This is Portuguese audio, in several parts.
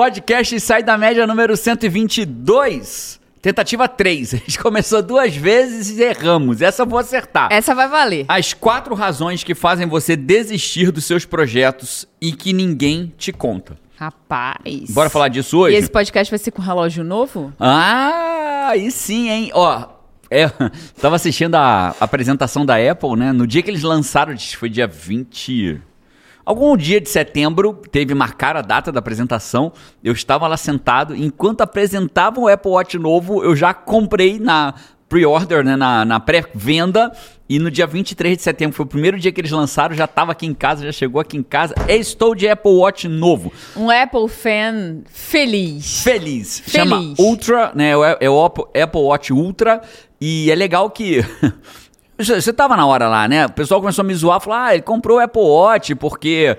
Podcast Sai da Média número 122. Tentativa 3. A gente começou duas vezes e erramos. Essa eu vou acertar. Essa vai valer. As quatro razões que fazem você desistir dos seus projetos e que ninguém te conta. Rapaz. Bora falar disso hoje? E esse podcast vai ser com relógio novo? Ah, aí sim, hein? Ó, é, tava assistindo a apresentação da Apple, né? No dia que eles lançaram, foi dia 20. Algum dia de setembro, teve marcar a data da apresentação. Eu estava lá sentado. Enquanto apresentavam o Apple Watch novo, eu já comprei na pre-order, né, na, na pré-venda. E no dia 23 de setembro, foi o primeiro dia que eles lançaram, já estava aqui em casa, já chegou aqui em casa. Estou de Apple Watch novo. Um Apple fan feliz. Feliz. Feliz. Chama Ultra, né? É o Apple Watch Ultra. E é legal que Você tava na hora lá, né? O pessoal começou a me zoar, falou: ah, ele comprou o Apple Watch porque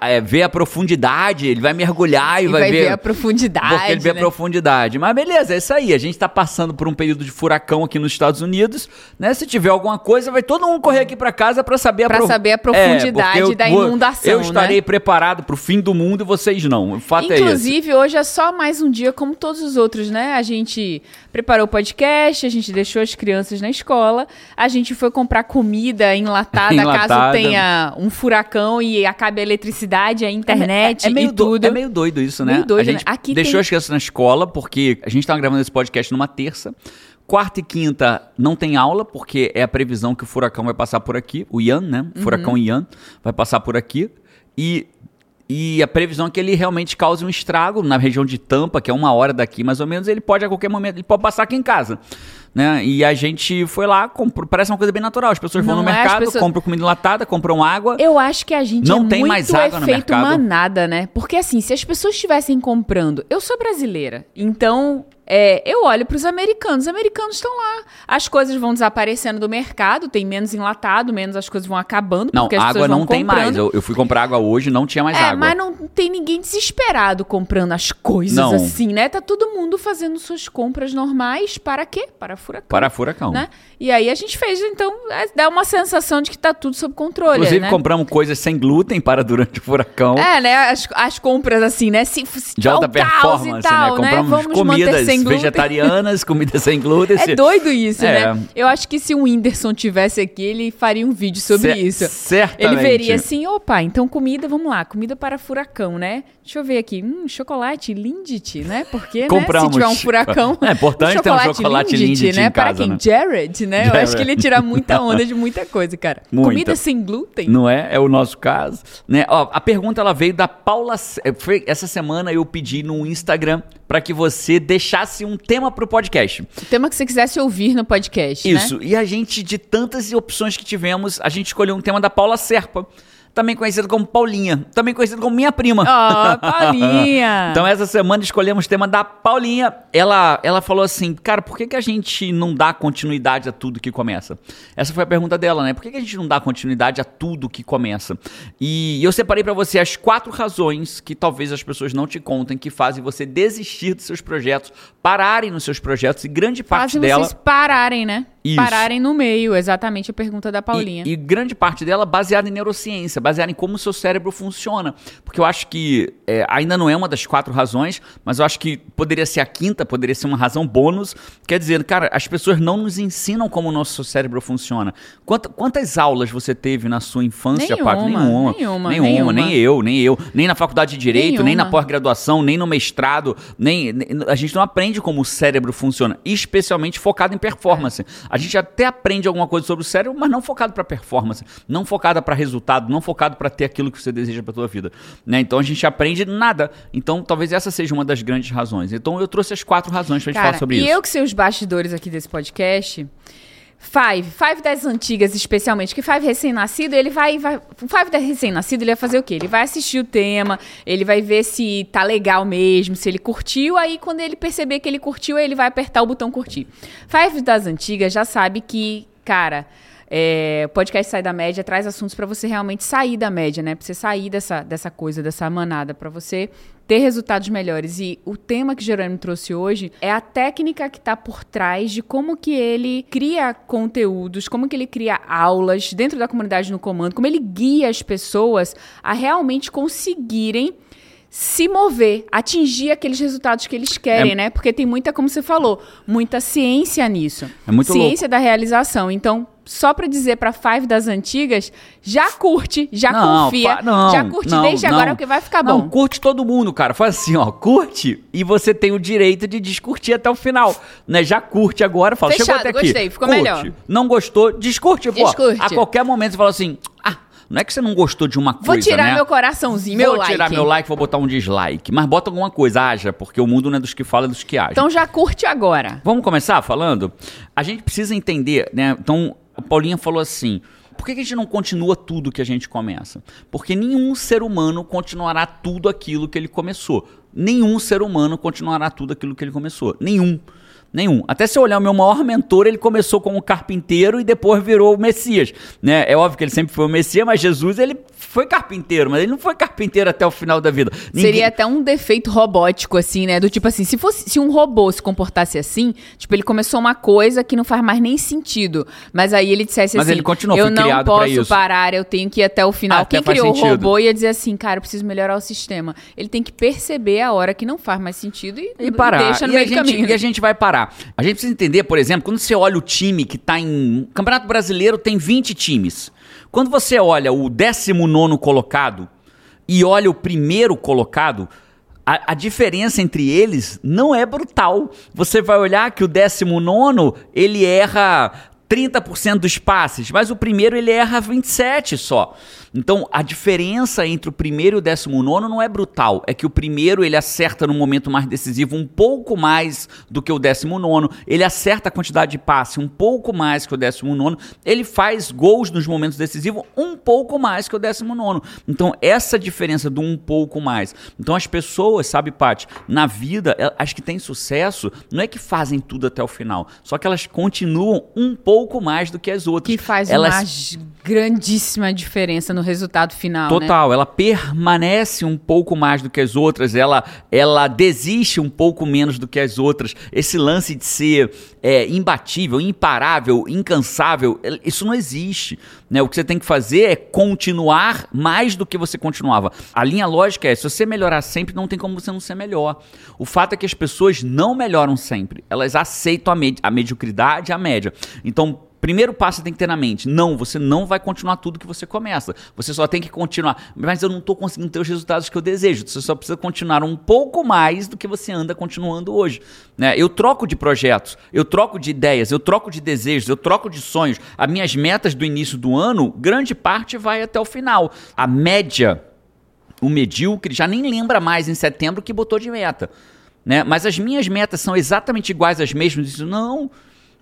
é, vê a profundidade, ele vai mergulhar e, E vai, vai ver. ver a profundidade, Porque ele vê a né? profundidade. Mas beleza, é isso aí. A gente tá passando por um período de furacão aqui nos Estados Unidos, né? Se tiver alguma coisa, vai todo mundo correr aqui pra casa pra saber a Pra saber a É, profundidade porque eu da inundação, Eu né? estarei preparado pro fim do mundo e vocês não. O fato é esse. Inclusive, hoje é só mais um dia como todos os outros, né? A gente preparou o podcast, a gente deixou as crianças na escola, a gente foi comprar comida enlatada, caso Enlatada. tenha um furacão e acabe a eletricidade, a internet É, é meio e do- tudo. é meio doido isso, né? Meio doido, a gente né? Aqui deixou tem- as crianças na escola porque a gente tava gravando esse podcast numa terça. Quarta e quinta não tem aula, porque é a previsão que o furacão vai passar por aqui. O Ian, né? O furacão Uhum. Ian vai passar por aqui. E, e a previsão é que ele realmente cause um estrago na região de Tampa, que é uma hora daqui mais ou menos. Ele pode a qualquer momento, ele pode passar aqui em casa. Né? E a gente foi lá, comprou, parece uma coisa bem natural. As pessoas vão no é, mercado, pessoas- compram comida enlatada, compram água. Eu acho que a gente Não é tem muito mais água no mercado. manada, né? Porque assim, se as pessoas estivessem comprando, eu sou brasileira, então é, eu olho para os americanos. Os americanos estão lá, as coisas vão desaparecendo do mercado, tem menos enlatado, menos as coisas vão acabando Não, porque as água não tem mais. Eu, eu fui comprar água hoje, não tinha mais é, água. mas não tem ninguém desesperado comprando as coisas Não. assim, né? Tá todo mundo fazendo suas compras normais para quê? Para furacão. Para furacão. Né? E aí a gente fez, então, é, dá uma sensação de que tá tudo sob controle, Inclusive, né? compramos coisas sem glúten para durante o furacão. É, né? As, as compras assim, né? Se, se de alta performance, e tal, né? Compramos Vamos manter comidas sem glúten. vegetarianas, comidas sem glúten. É doido isso, É. né? Eu acho que se o Whindersson tivesse aqui, ele faria um vídeo sobre Cer- isso. Certamente. Ele veria assim, opa, então comida, vamos lá, comida para furacão, né? Deixa eu ver aqui, hum, chocolate Lindt, né? Porque, né, Compramos. se tiver um furacão... É importante ter um chocolate Lindt né? em para casa, quem? né? Jared, né? Eu Jared. acho que ele ia tirar muita onda de muita coisa, cara. Muita. Comida sem glúten? Não é? É o nosso caso. Né? Ó, a pergunta ela veio da Paula. C- Essa semana eu pedi no Instagram para que você deixasse um tema pro podcast. O tema que você quisesse ouvir no podcast, né? Isso. E a gente, de tantas opções que tivemos, a gente escolheu um tema da Paula Serpa. Também conhecida como Paulinha. Também conhecida como minha prima. Ó, Paulinha! Então essa semana escolhemos o tema da Paulinha. Ela, ela falou assim, cara, por que, que a gente não dá continuidade a tudo que começa? Essa foi a pergunta dela, né? Por que, que a gente não dá continuidade a tudo que começa? E eu separei pra você as quatro razões que talvez as pessoas não te contem que fazem você desistir dos seus projetos, pararem nos seus projetos e grande parte Fazem dela vocês pararem, né? Isso. Pararem no meio, exatamente a pergunta da E, Paulinha. e grande parte dela baseada em neurociência, baseada em como o seu cérebro funciona. Porque eu acho que é, ainda não é uma das quatro razões, mas eu acho que poderia ser a quinta, poderia ser uma razão bônus. Quer dizer, cara, as pessoas não nos ensinam como o nosso cérebro funciona. Quanta- quantas aulas você teve na sua infância, Nenhuma, Pato? Nenhuma. nenhuma, Nenhuma, nenhuma. nem eu, nem eu. Nem na faculdade de Direito, nem na Nenhuma. pós-graduação, nem no mestrado, nem, nem- a gente não aprende como o cérebro funciona, especialmente focado em performance. A gente até aprende alguma coisa sobre o cérebro, mas não focado para performance, não focada para resultado, não focado para ter aquilo que você deseja para tua vida, né? Então a gente aprende nada. Então talvez essa seja uma das grandes razões. Então eu trouxe as quatro razões pra gente Cara, falar sobre e isso. eu que sei os bastidores aqui desse podcast, Five, Five das antigas especialmente, que Five recém-nascido, ele vai, vai Five da recém-nascido, ele vai fazer o quê? Ele vai assistir o tema, ele vai ver se tá legal mesmo, se ele curtiu, aí quando ele perceber que ele curtiu, ele vai apertar o botão curtir. Five das antigas já sabe que, cara, é, podcast Sai da Média traz assuntos pra você realmente sair da média, né? Pra você sair dessa, dessa coisa, dessa manada, pra você ter resultados melhores. E o tema que Jerônimo trouxe hoje é a técnica que está por trás de como que ele cria conteúdos, como que ele cria aulas dentro da comunidade no comando, como ele guia as pessoas a realmente conseguirem se mover, atingir aqueles resultados que eles querem, É- né? Porque tem muita, como você falou, muita ciência nisso. É muito ciência da realização. Então, só pra dizer pra Five das antigas, já curte, já Não, confia, não, já curte não, desde não. agora porque vai ficar Não, bom. curte todo mundo, cara. Faz assim, ó, curte e você tem o direito de descurtir até o final, né? Já curte agora, fala, Fechado, chegou até aqui. gostei, ficou curte. melhor. Não gostou, descurte, pô. Descurte. A qualquer momento você fala assim, ah, não é que você não gostou de uma coisa, Vou tirar né? meu coraçãozinho, meu vou like. tirar meu like, vou botar um dislike. Mas bota alguma coisa, haja, porque o mundo não é dos que falam, é dos que agem. Então já curte agora. Vamos começar falando? A gente precisa entender, né? Então, a Paulinha falou assim: por que a gente não continua tudo que a gente começa? Porque nenhum ser humano continuará tudo aquilo que ele começou. Nenhum ser humano continuará tudo aquilo que ele começou. Nenhum. Nenhum. Até se eu olhar o meu maior mentor, ele começou como carpinteiro e depois virou o Messias. Né? É óbvio que ele sempre foi o Messias, mas Jesus ele foi carpinteiro, mas ele não foi carpinteiro até o final da vida. Ninguém- Seria até um defeito robótico, assim, né? Do tipo assim, se fosse se um robô se comportasse assim, tipo, ele começou uma coisa que não faz mais nem sentido. Mas aí ele dissesse Mas assim: ele continuou, Eu não posso isso." parar, eu tenho que ir até o final. Até Quem criou o robô ia dizer assim, cara, eu preciso melhorar o sistema. Ele tem que perceber a hora que não faz mais sentido e, e parar. deixa no e, a meio do gente, caminho. e a gente vai parar. A gente precisa entender, por exemplo, quando você olha o time que tá em. Campeonato Brasileiro tem 20 times. Quando você olha o 19 colocado e olha o primeiro colocado. A, a diferença entre eles não é brutal. Você vai olhar que o 19 ele erra 30% dos passes, mas o primeiro ele erra 27 só. Então, a diferença entre o primeiro e o 19 não é brutal, é que o primeiro ele acerta no momento mais decisivo um pouco mais do que o 19, ele acerta a quantidade de passe um pouco mais que o 19, ele faz gols nos momentos decisivos um pouco mais que o 19. Então, essa diferença do um pouco mais. Então, as pessoas, sabe, Paty, na vida, el- as que têm sucesso, não é que fazem tudo até o final, só que elas continuam um pouco mais do que as outras. Que faz elas uma grandíssima diferença no resultado final, né? Total, ela permanece um pouco mais do que as outras, ela, ela desiste um pouco menos do que as outras. Esse lance de ser é, imbatível, imparável, incansável, el- isso não existe. Né? O que você tem que fazer é continuar mais do que você continuava. A linha lógica é: se você melhorar sempre, não tem como você não ser melhor. O fato é que as pessoas não melhoram sempre, elas aceitam a, med- a mediocridade, a média. Então, Primeiro passo tem que ter na mente: não, você não vai continuar tudo que você começa. Você só tem que continuar. Mas eu não estou conseguindo ter os resultados que eu desejo. Você só precisa continuar um pouco mais do que você anda continuando hoje. Né? Eu troco de projetos, eu troco de ideias, eu troco de desejos, eu troco de sonhos. As minhas metas do início do ano, grande parte vai até o final. A média o medíocre já nem lembra mais em setembro que botou de meta. Né? Mas as minhas metas são exatamente iguais às mesmas. Não.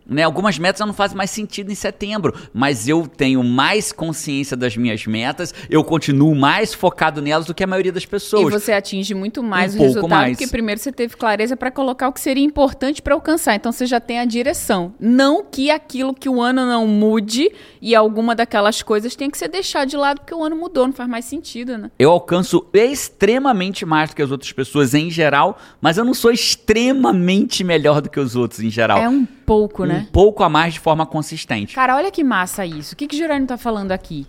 Né? Algumas metas já não fazem mais sentido em setembro, mas eu tenho mais consciência das minhas metas, eu continuo mais focado nelas do que a maioria das E pessoas. você atinge muito mais Um o resultado, mais. porque primeiro você teve clareza para colocar o que seria importante para alcançar. Então você já tem a direção. Não que aquilo que o ano não mude e alguma daquelas coisas tenha que ser deixado de lado porque o ano mudou, não faz mais sentido, né? Eu alcanço extremamente mais do que as outras pessoas em geral, mas eu não sou extremamente melhor do que os outros em geral. É um pouco, né? Um pouco a mais de forma consistente. Cara, olha que massa isso. O que, que o Jerônimo tá falando aqui?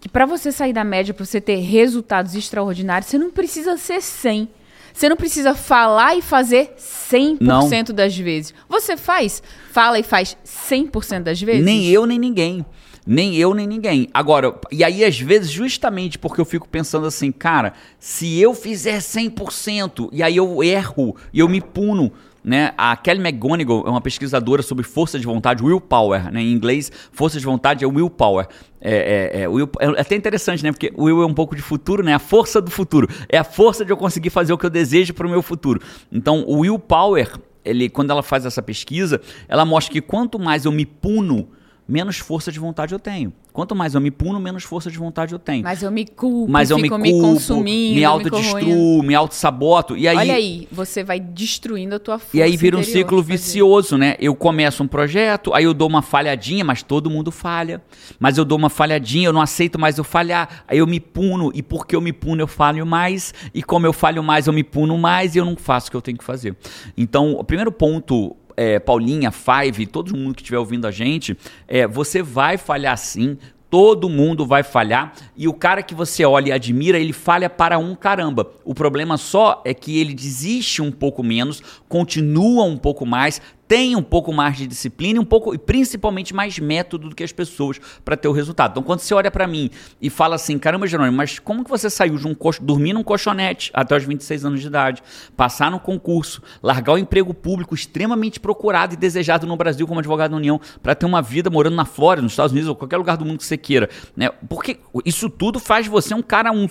Que pra você sair da média, pra você ter resultados extraordinários, você não precisa ser 100. Você não precisa falar e fazer 100% das vezes. Você faz, fala e faz 100% das vezes? Nem eu, nem ninguém. Nem eu, nem ninguém. Agora, e aí às vezes, justamente porque eu fico pensando assim, cara, se eu fizer 100% e aí eu erro e eu me puno, né? A Kelly McGonigal é uma pesquisadora sobre força de vontade, willpower, né? Em inglês, força de vontade é willpower. É, é, é, will- é até interessante, né? Porque will é um pouco de futuro, né? A força do futuro. É a força de eu conseguir fazer o que eu desejo para o meu futuro. Então, o willpower, ele, quando ela faz essa pesquisa, ela mostra que quanto mais eu me puno, menos força de vontade eu tenho. Quanto mais eu me puno, menos força de vontade eu tenho. Mas eu me culpo, Mas eu me culpo, me consumindo, me autodestruo, me auto-saboto. E aí, Olha aí, você vai destruindo a tua força e aí vira um ciclo vicioso, né? Eu começo um projeto, aí eu dou uma falhadinha, mas todo mundo falha. Mas eu dou uma falhadinha, eu não aceito mais eu falhar. Aí eu me puno, e porque eu me puno, eu falho mais. E como eu falho mais, eu me puno mais e eu não faço o que eu tenho que fazer. Então, o primeiro ponto é, Paulinha, Five, todo mundo que estiver ouvindo a gente, é, você vai falhar sim. Todo mundo vai falhar e o cara que você olha e admira, ele falha para um caramba. O problema só é que ele desiste um pouco menos, continua um pouco mais, tem um pouco mais de disciplina um pouco e principalmente mais método do que as pessoas para ter o resultado. Então, quando você olha para mim e fala assim, caramba, Jerônimo, mas como que você saiu de um dormir num colchonete até os 26 anos de idade, passar no concurso, largar o emprego público extremamente procurado e desejado no Brasil como advogado da União para ter uma vida morando na Flórida, nos Estados Unidos ou qualquer lugar do mundo que você queira, né? Porque isso tudo faz você um cara um,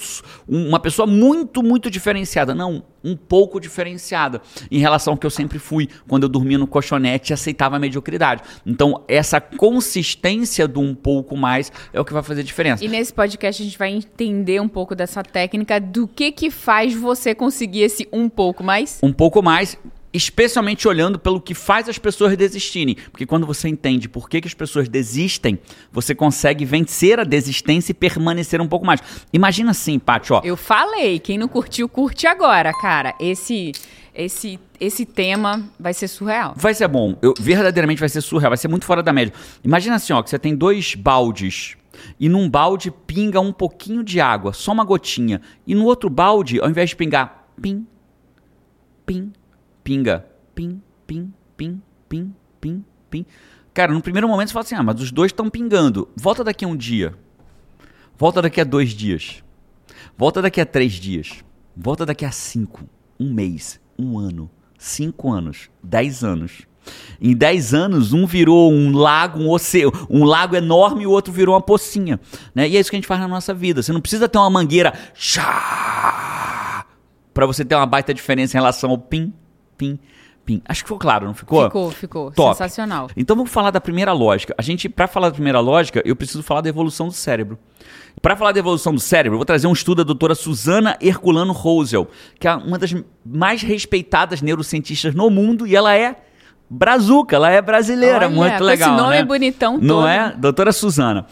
uma pessoa muito, muito diferenciada. Não, um pouco diferenciada em relação ao que eu sempre fui quando eu dormia no colchonete e aceitava a mediocridade. Então, essa consistência do um pouco mais é o que vai fazer diferença. E nesse podcast a gente vai entender um pouco dessa técnica do que que faz você conseguir esse um pouco mais? Um pouco mais especialmente olhando pelo que faz as pessoas desistirem. Porque quando você entende por que, que as pessoas desistem, você consegue vencer a desistência e permanecer um pouco mais. Imagina assim, Paty, ó. Eu falei, quem não curtiu, curte agora, cara. Esse esse esse tema vai ser surreal. Vai ser bom. Eu, verdadeiramente vai ser surreal, vai ser muito fora da média. Imagina assim, ó, que você tem dois baldes e num balde pinga um pouquinho de água, só uma gotinha, e no outro balde, ao invés de pingar pim, pim, pinga. Pim, pim, pim, pim, pim, pim. Cara, no primeiro momento você fala assim: ah, mas os dois estão pingando. Volta daqui a um dia. Volta daqui a dois dias. Volta daqui a três dias. Volta daqui a cinco. Um mês. Um ano. Cinco anos. Dez anos. Em 10 anos, um virou um lago, um oceano, um lago enorme e o outro virou uma pocinha. Né? E é isso que a gente faz na nossa vida. Você não precisa ter uma mangueira para você ter uma baita diferença em relação ao pim, pim, pim. Acho que ficou claro, não ficou? Ficou, ficou. Top. Sensacional. Então vamos falar da primeira lógica. A gente, para falar da primeira lógica, eu preciso falar da evolução do cérebro. Para falar da evolução do cérebro, eu vou trazer um estudo da doutora Susana Herculano Rosel, que é uma das mais respeitadas neurocientistas no mundo e ela é brazuca, ela é brasileira, Olha, muito legal, esse nome né? bonitão Não todo. é? Doutora Suzana.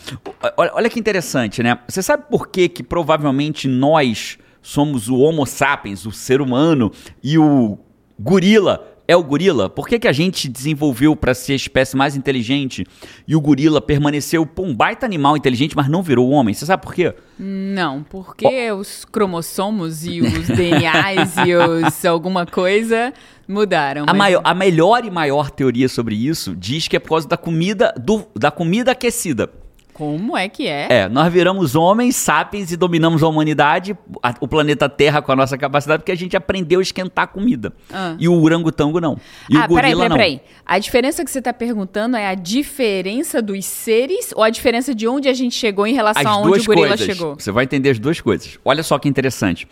Olha, olha que interessante, né? Você sabe por que que provavelmente nós somos o Homo sapiens, o ser humano, e o gorila é o gorila? Por que, que a gente desenvolveu para ser a espécie mais inteligente e o gorila permaneceu pô, um baita animal inteligente, mas não virou homem? Você sabe por quê? Não, porque os cromossomos e os DNAs e os alguma coisa mudaram. A, mas- maior, a melhor e maior teoria sobre isso diz que é por causa da comida, do, da comida aquecida. Como é que é? É, nós viramos homens, sapiens e dominamos a humanidade, a- o planeta Terra com a nossa capacidade, porque a gente aprendeu a esquentar a comida. Ah. E o orangotango não. E ah, o gorila peraí, peraí, não. peraí. A diferença que você está perguntando é a diferença dos seres ou a diferença de onde a gente chegou em relação As a onde o gorila coisas. chegou? Você vai entender as duas coisas. Olha só que interessante.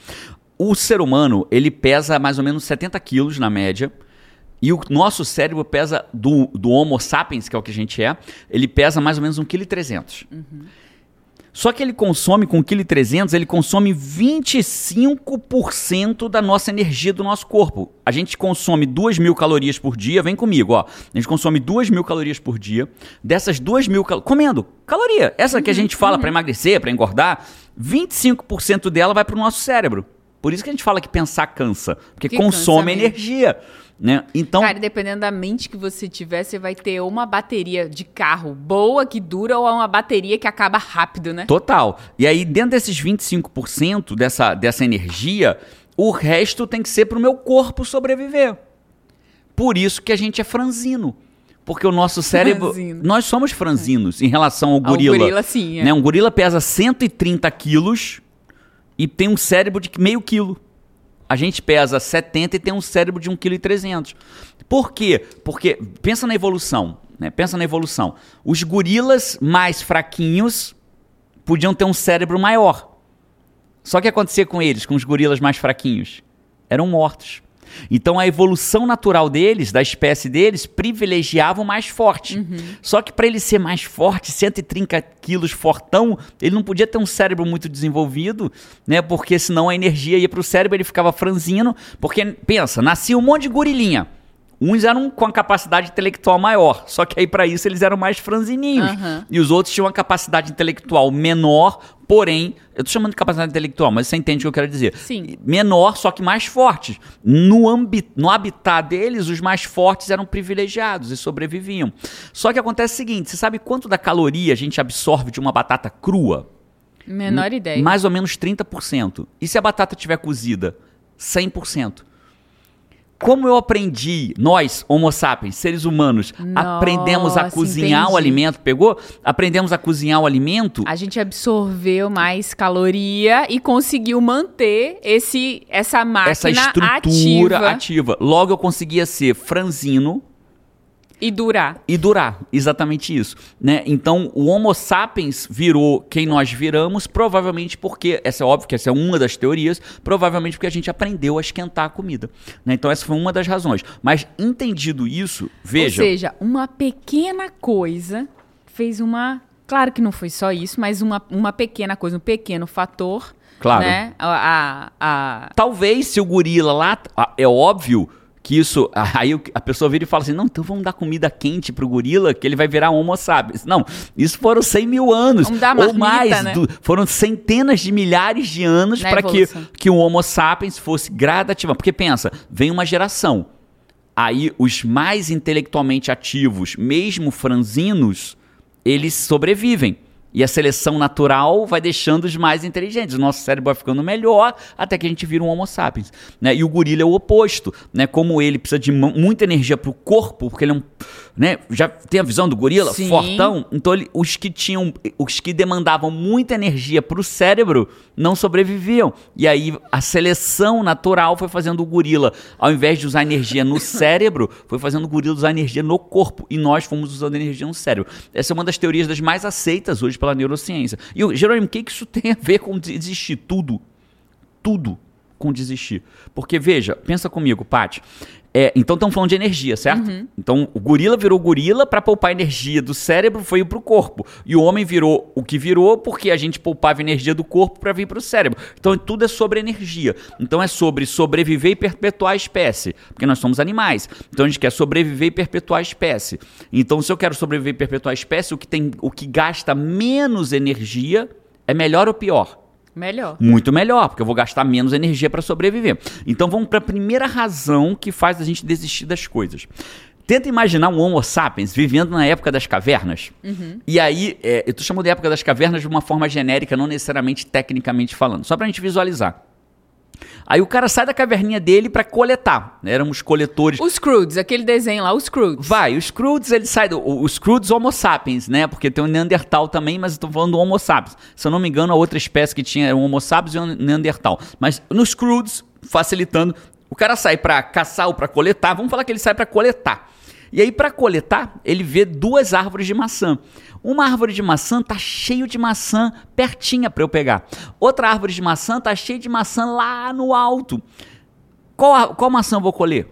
O ser humano, ele pesa mais ou menos 70 quilos na média. E o nosso cérebro pesa, do, do Homo sapiens, que é o que a gente é, ele pesa mais ou menos 1,3 kg. Só que ele consome, com 1,3 kg, ele consome 25% da nossa energia do nosso corpo. A gente consome 2 mil calorias por dia, vem comigo, ó. A gente consome 2 mil calorias por dia. Dessas 2 mil calorias, comendo, caloria, essa que a gente fala para emagrecer, para engordar, 25% dela vai para o nosso cérebro. Por isso que a gente fala que pensar cansa, porque Que consome cansa energia. Né? Então, Cara, dependendo da mente que você tiver, você vai ter uma bateria de carro boa, que dura, ou uma bateria que acaba rápido, né? Total. E aí, dentro desses 25% dessa, dessa energia, o resto tem que ser pro meu corpo sobreviver. Por isso que a gente é franzino. Porque o nosso cérebro. Franzino. Nós somos franzinos em relação ao gorila. gorila, sim, é. Né? Um gorila pesa 130 quilos e tem um cérebro de meio quilo. A gente pesa 70 e tem um cérebro de 1,3 kg. Por quê? Porque, pensa na evolução, né? Pensa na evolução. Os gorilas mais fraquinhos podiam ter um cérebro maior. Só que acontecia com eles, com os gorilas mais fraquinhos? Eram mortos. Então a evolução natural deles, da espécie deles, privilegiava o mais forte. Só que para ele ser mais forte, 130 quilos fortão, ele não podia ter um cérebro muito desenvolvido, né? Porque senão a energia ia para o cérebro, ele ficava franzino. Porque, pensa, nascia um monte de gorilinha. Uns eram com a capacidade intelectual maior, só que aí para isso eles eram mais franzininhos. Aham. E os outros tinham uma capacidade intelectual menor, porém, eu tô chamando de capacidade intelectual, mas você entende o que eu quero dizer. Sim. Menor, só que mais fortes. No, ambi no habitat deles, os mais fortes eram privilegiados e sobreviviam. Só que acontece o seguinte, você sabe quanto da caloria a gente absorve de uma batata crua? Menor ideia. Mais ou menos 30%. E se a batata tiver cozida? 100%. Como eu aprendi, nós, Homo sapiens, seres humanos, Nossa, aprendemos a cozinhar o entendi. alimento, pegou? Aprendemos a cozinhar o alimento. A gente absorveu mais caloria e conseguiu manter esse, essa máquina essa estrutura ativa, ativa. Logo eu conseguia ser franzino e durar. e durar. Exatamente isso. Né? Então o Homo sapiens virou quem nós viramos, provavelmente porque, essa é óbvio que essa é uma das teorias, provavelmente porque a gente aprendeu a esquentar a comida. né? Então essa foi uma das razões. Mas entendido isso, veja. Ou seja, uma pequena coisa fez uma. Claro que não foi só isso, mas uma, uma pequena coisa, um pequeno fator. Claro. Né? A, a, a- Talvez se o gorila lá. É óbvio que isso. Aí a pessoa vira e fala assim: não, então vamos dar comida quente pro gorila, que ele vai virar Homo sapiens. Não, isso foram 100 mil anos. Vamos dar ou mais. né? do- foram centenas de milhares de anos para que, que o Homo sapiens fosse gradativa. Porque pensa, vem uma geração. Aí os mais intelectualmente ativos, mesmo franzinos, eles sobrevivem. E a seleção natural vai deixando os mais inteligentes. O nosso cérebro vai ficando melhor até que a gente vira um Homo sapiens. Né? E o gorila é o oposto. Né? Como ele precisa de mu- muita energia para o corpo, porque ele é um. Né? Já tem a visão do gorila? Sim. Fortão. Então ele- os que tinham. Os que demandavam muita energia para o cérebro não sobreviviam. E aí a seleção natural foi fazendo o gorila, ao invés de usar energia no cérebro, foi fazendo o gorila usar energia no corpo. E nós fomos usando energia no cérebro. Essa é uma das teorias das mais aceitas hoje pela neurociência. E, o- Jerônimo, o que, que isso tem a ver com desistir? Tudo. Tudo com desistir. Porque, veja, pensa comigo, Paty. É, então estamos falando de energia, certo? Então o gorila virou gorila para poupar energia do cérebro, foi pro corpo. E o homem virou o que virou porque a gente poupava energia do corpo para vir pro cérebro. Então tudo é sobre energia. Então é sobre sobreviver e perpetuar a espécie, porque nós somos animais. Então a gente quer sobreviver e perpetuar a espécie. Então se eu quero sobreviver e perpetuar a espécie, o que tem, o que gasta menos energia é melhor ou pior? Melhor. Muito melhor, porque eu vou gastar menos energia para sobreviver. Então vamos para a primeira razão que faz a gente desistir das coisas. Tenta imaginar um Homo sapiens vivendo na época das cavernas. E aí, é, eu tô chamando de época das cavernas de uma forma genérica, não necessariamente tecnicamente falando, só para a gente visualizar. Aí o cara sai da caverninha dele para coletar. né? Éramos coletores. Os Crudes, aquele desenho lá, os Crudes. Vai, os Crudes, ele sai do. Os Crudes Homo sapiens, né? Porque tem o Neandertal também, mas eu tô falando do Homo sapiens. Se eu não me engano, a outra espécie que tinha era o Homo sapiens e o Neandertal. Mas nos Crudes, facilitando, o cara sai pra caçar ou pra coletar. Vamos falar que ele sai pra coletar. E aí, pra coletar, ele vê duas árvores de maçã. Uma árvore de maçã tá cheio de maçã pertinha pra eu pegar. Outra árvore de maçã tá cheia de maçã lá no alto. Qual, qual maçã eu vou colher?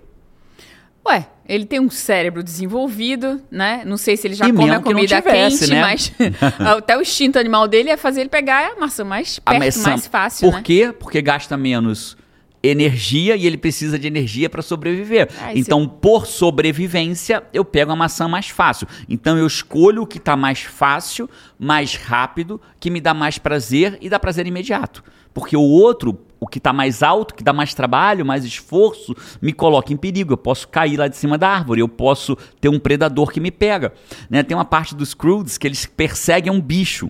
Ué, ele tem um cérebro desenvolvido, né? Não sei se ele já E come a comida tivesse, quente, né? mas até o instinto animal dele é fazer ele pegar a maçã mais perto, maçã- mais fácil, Por né? quê? Porque gasta menos energia e ele precisa de energia para sobreviver. Ah, esse- então, por sobrevivência, eu pego a maçã mais fácil. Então, eu escolho o que está mais fácil, mais rápido, que me dá mais prazer e dá prazer imediato. Porque o outro, o que está mais alto, que dá mais trabalho, mais esforço, me coloca em perigo. Eu posso cair lá de cima da árvore, eu posso ter um predador que me pega. Né? Tem uma parte dos Crudes que eles perseguem um bicho.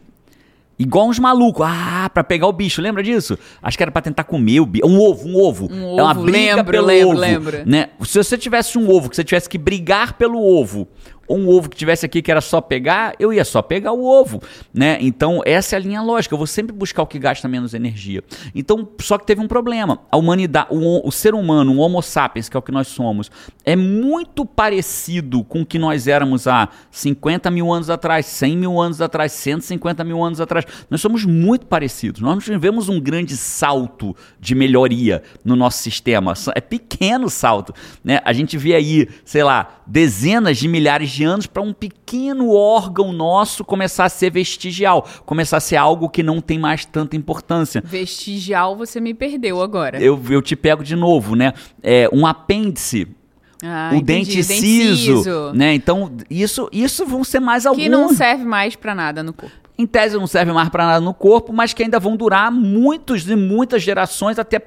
Igual uns malucos. Ah, pra pegar o bicho, lembra disso? Acho que era pra tentar comer o bicho. Um ovo, um ovo. Um é uma briga lembro, pelo lembro, ovo. lembro. Né? Se você tivesse um ovo, que você tivesse que brigar pelo ovo, um ovo que tivesse aqui que era só pegar, eu ia só pegar o ovo, né? Então, essa é a linha lógica. Eu vou sempre buscar o que gasta menos energia. Então, só que teve um problema. A humanidade, o, o ser humano, o Homo sapiens, que é o que nós somos, é muito parecido com o que nós éramos há 50 mil anos atrás, 100 mil anos atrás, 150 mil anos atrás. Nós somos muito parecidos. Nós não tivemos um grande salto de melhoria no nosso sistema. É pequeno salto. Né? A gente vê aí, sei lá, dezenas de milhares de anos para um pequeno órgão nosso começar a ser vestigial, começar a ser algo que não tem mais tanta importância. Vestigial, você me perdeu agora. Eu, eu te pego de novo, né? É, um apêndice. Ah, o entendi, dente siso. né? Então, isso, isso vão ser mais alguns. Que não serve mais pra nada no corpo. Em tese não serve mais para nada no corpo, mas que ainda vão durar muitos e muitas gerações até,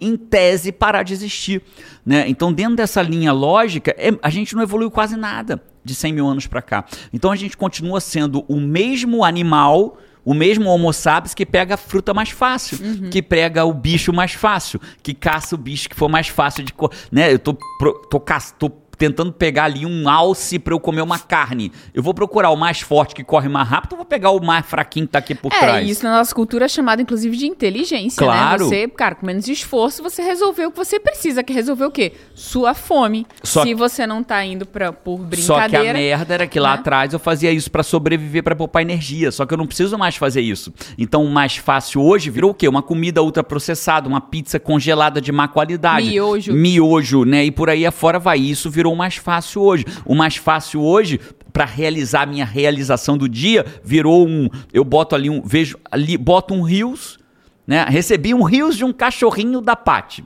em tese, parar de existir. Né? Então, dentro dessa linha lógica, é- a gente não evoluiu quase nada de 100 mil anos para cá. Então, a gente continua sendo o mesmo animal, o mesmo Homo sapiens que pega a fruta mais fácil, que pega o bicho mais fácil, que caça o bicho que for mais fácil de... Né? Eu tô, pro- tô, ca- tô tentando pegar ali um alce para eu comer uma carne. Eu vou procurar o mais forte que corre mais rápido, ou vou pegar o mais fraquinho que tá aqui por É, trás. isso na nossa cultura é chamado, inclusive, de inteligência, Claro. né? Você, cara, com menos esforço, você resolveu o que você precisa, que resolver o quê? Sua fome. Só Se que- você não tá indo pra, por Só que a brincadeira... merda era que lá né? atrás eu fazia isso pra sobreviver, pra poupar energia. Só que eu não preciso mais fazer isso. Então o mais fácil hoje virou o quê? Uma comida ultraprocessada, uma pizza congelada de má qualidade. Miojo. Miojo, né? E por aí afora vai. Isso virou o mais fácil hoje. O mais fácil hoje pra realizar a minha realização do dia virou um, eu boto ali um, vejo ali, boto um rios, né? Recebi um rios de um cachorrinho da Pati.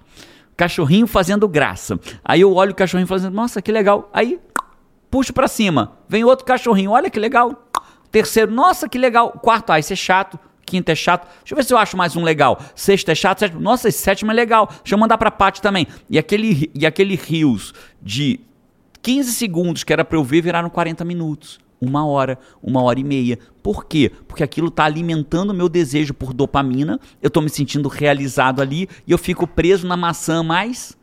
Cachorrinho fazendo graça. Aí eu olho o cachorrinho fazendo, nossa, que legal. Aí puxo pra cima. Vem outro cachorrinho, olha que legal. Terceiro, nossa, que legal. Quarto, ah, esse é chato. Quinto é chato. Deixa eu ver se eu acho mais um legal. Sexto é chato. Sétimo, nossa, esse sétimo é legal. Deixa eu mandar pra Paty também. E aquele, e aquele rios de 15 segundos que era pra eu ver viraram 40 minutos. Uma hora, uma hora e meia. Por quê? Porque aquilo tá alimentando o meu desejo por dopamina. Eu tô me sentindo realizado ali e eu fico preso na maçã mais